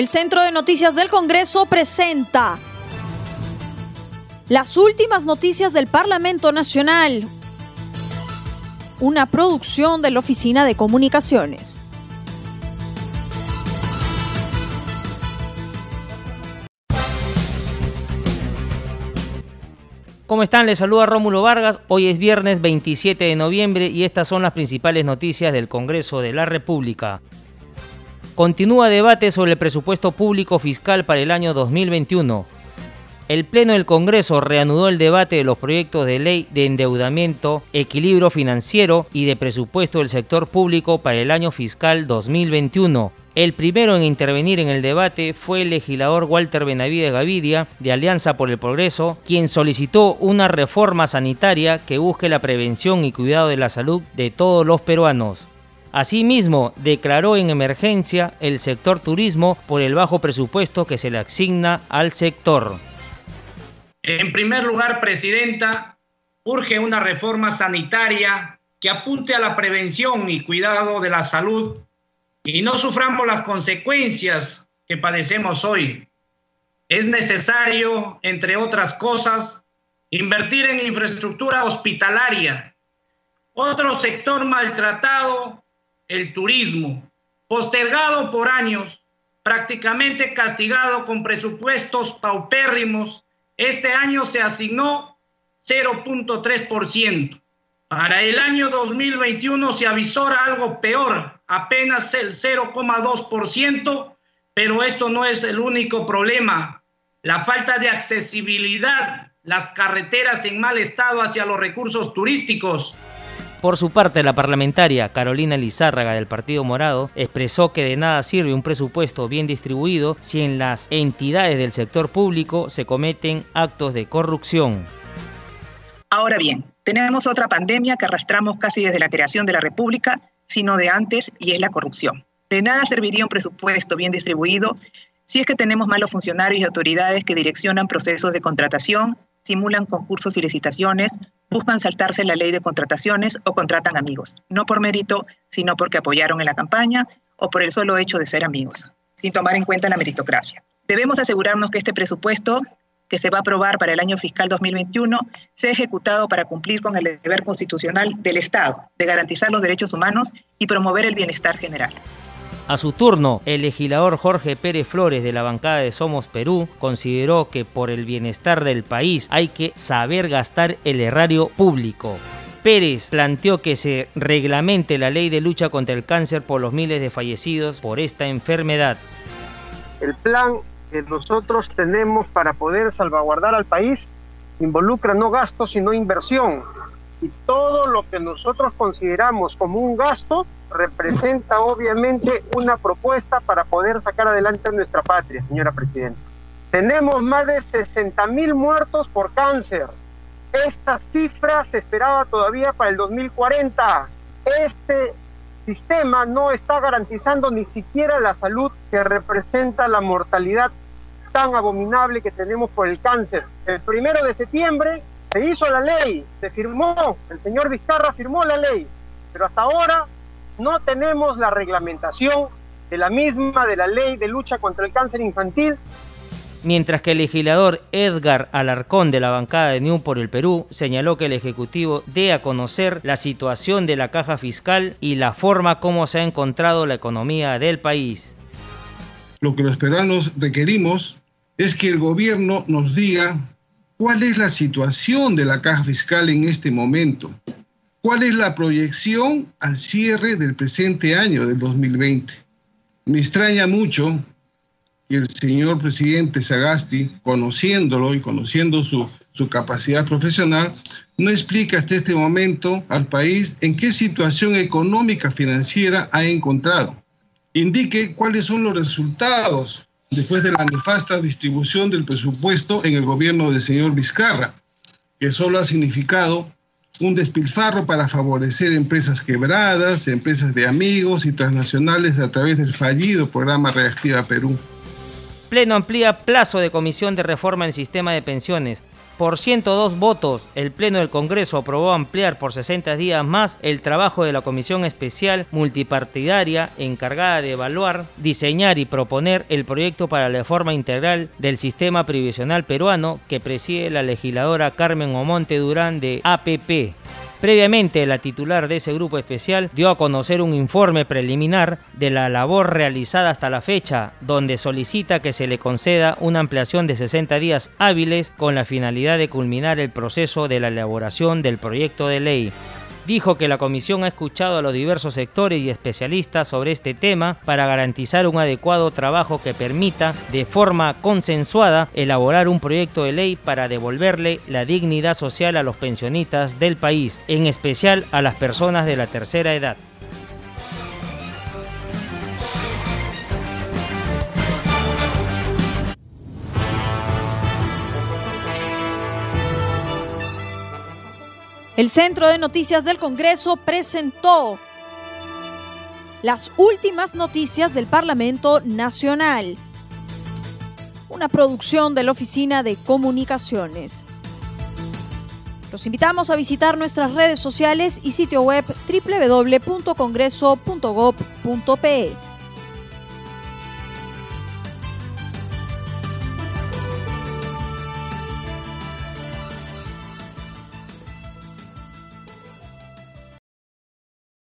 El Centro de Noticias del Congreso presenta las últimas noticias del Parlamento Nacional, una producción de la Oficina de Comunicaciones. ¿Cómo están? Les saluda Rómulo Vargas. Hoy es viernes 27 de noviembre y estas son las principales noticias del Congreso de la República. Continúa debate sobre el presupuesto público fiscal para el año 2021. El Pleno del Congreso reanudó el debate de los proyectos de ley de endeudamiento, equilibrio financiero y de presupuesto del sector público para el año fiscal 2021. El primero en intervenir en el debate fue el legislador Walter Benavides Gavidia, de Alianza por el Progreso, quien solicitó una reforma sanitaria que busque la prevención y cuidado de la salud de todos los peruanos. Asimismo, declaró en emergencia el sector turismo por el bajo presupuesto que se le asigna al sector. En primer lugar, Presidenta, urge una reforma sanitaria que apunte a la prevención y cuidado de la salud y no suframos las consecuencias que padecemos hoy. Es necesario, entre otras cosas, invertir en infraestructura hospitalaria. Otro sector maltratado, el turismo, postergado por años, prácticamente castigado con presupuestos paupérrimos. Este año se asignó 0.3%. Para el año 2021 se avisora algo peor, apenas el 0,2%, pero esto no es el único problema. La falta de accesibilidad, las carreteras en mal estado hacia los recursos turísticos. Por su parte, la parlamentaria Carolina Lizárraga del Partido Morado expresó que de nada sirve un presupuesto bien distribuido si en las entidades del sector público se cometen actos de corrupción. Ahora bien, tenemos otra pandemia que arrastramos casi desde la creación de la República sino de antes, y es la corrupción. De nada serviría un presupuesto bien distribuido si es que tenemos malos funcionarios y autoridades que direccionan procesos de contratación, simulan concursos y licitaciones, buscan saltarse la ley de contrataciones o contratan amigos, no por mérito, sino porque apoyaron en la campaña o por el solo hecho de ser amigos, sin tomar en cuenta la meritocracia. Debemos asegurarnos que este presupuesto que se va a aprobar para el año fiscal 2021 sea ejecutado para cumplir con el deber constitucional del Estado de garantizar los derechos humanos y promover el bienestar general. A su turno, el legislador Jorge Pérez Flores de la bancada de Somos Perú consideró que por el bienestar del país hay que saber gastar el erario público. Pérez planteó que se reglamente la ley de lucha contra el cáncer por los miles de fallecidos por esta enfermedad. El plan que nosotros tenemos para poder salvaguardar al país involucra no gasto, sino inversión. Y todo lo que nosotros consideramos como un gasto representa obviamente una propuesta para poder sacar adelante nuestra patria, señora Presidenta. Tenemos más de 60 mil muertos por cáncer. Esta cifra se esperaba todavía para el 2040. Este sistema no está garantizando ni siquiera la salud que representa la mortalidad tan abominable que tenemos por el cáncer. El primero de septiembre se hizo la ley, se firmó, el señor Vizcarra firmó la ley, pero hasta ahora no tenemos la reglamentación de la misma de la ley de lucha contra el cáncer infantil. Mientras que el legislador Edgar Alarcón de la bancada de New por el Perú señaló que el Ejecutivo dé a conocer la situación de la caja fiscal y la forma como se ha encontrado la economía del país. Lo que los peruanos requerimos es que el gobierno nos diga cuál es la situación de la caja fiscal en este momento, cuál es la proyección al cierre del presente año, del 2020. Me extraña mucho que el señor presidente Sagasti, conociéndolo y conociendo su, su capacidad profesional, no explica hasta este momento al país en qué situación económica financiera ha encontrado. Indique cuáles son los resultados después de la nefasta distribución del presupuesto en el gobierno del señor Vizcarra, que solo ha significado un despilfarro para favorecer empresas quebradas, empresas de amigos y transnacionales a través del fallido programa Reactiva Perú. Pleno amplía plazo de comisión de reforma en el sistema de pensiones. Por 102 votos, el Pleno del Congreso aprobó ampliar por 60 días más el trabajo de la Comisión Especial Multipartidaria encargada de evaluar, diseñar y proponer el proyecto para la reforma integral del sistema previsional peruano que preside la legisladora Carmen Omonte Durán de APP. Previamente, la titular de ese grupo especial dio a conocer un informe preliminar de la labor realizada hasta la fecha, donde solicita que se le conceda una ampliación de 60 días hábiles con la finalidad de culminar el proceso de la elaboración del proyecto de ley dijo que la comisión ha escuchado a los diversos sectores y especialistas sobre este tema para garantizar un adecuado trabajo que permita, de forma consensuada, elaborar un proyecto de ley para devolverle la dignidad social a los pensionistas del país, en especial a las personas de la tercera edad. El Centro de Noticias del Congreso presentó las últimas noticias del Parlamento Nacional, una producción de la Oficina de Comunicaciones. Los invitamos a visitar nuestras redes sociales y sitio web www.congreso.gov.pe.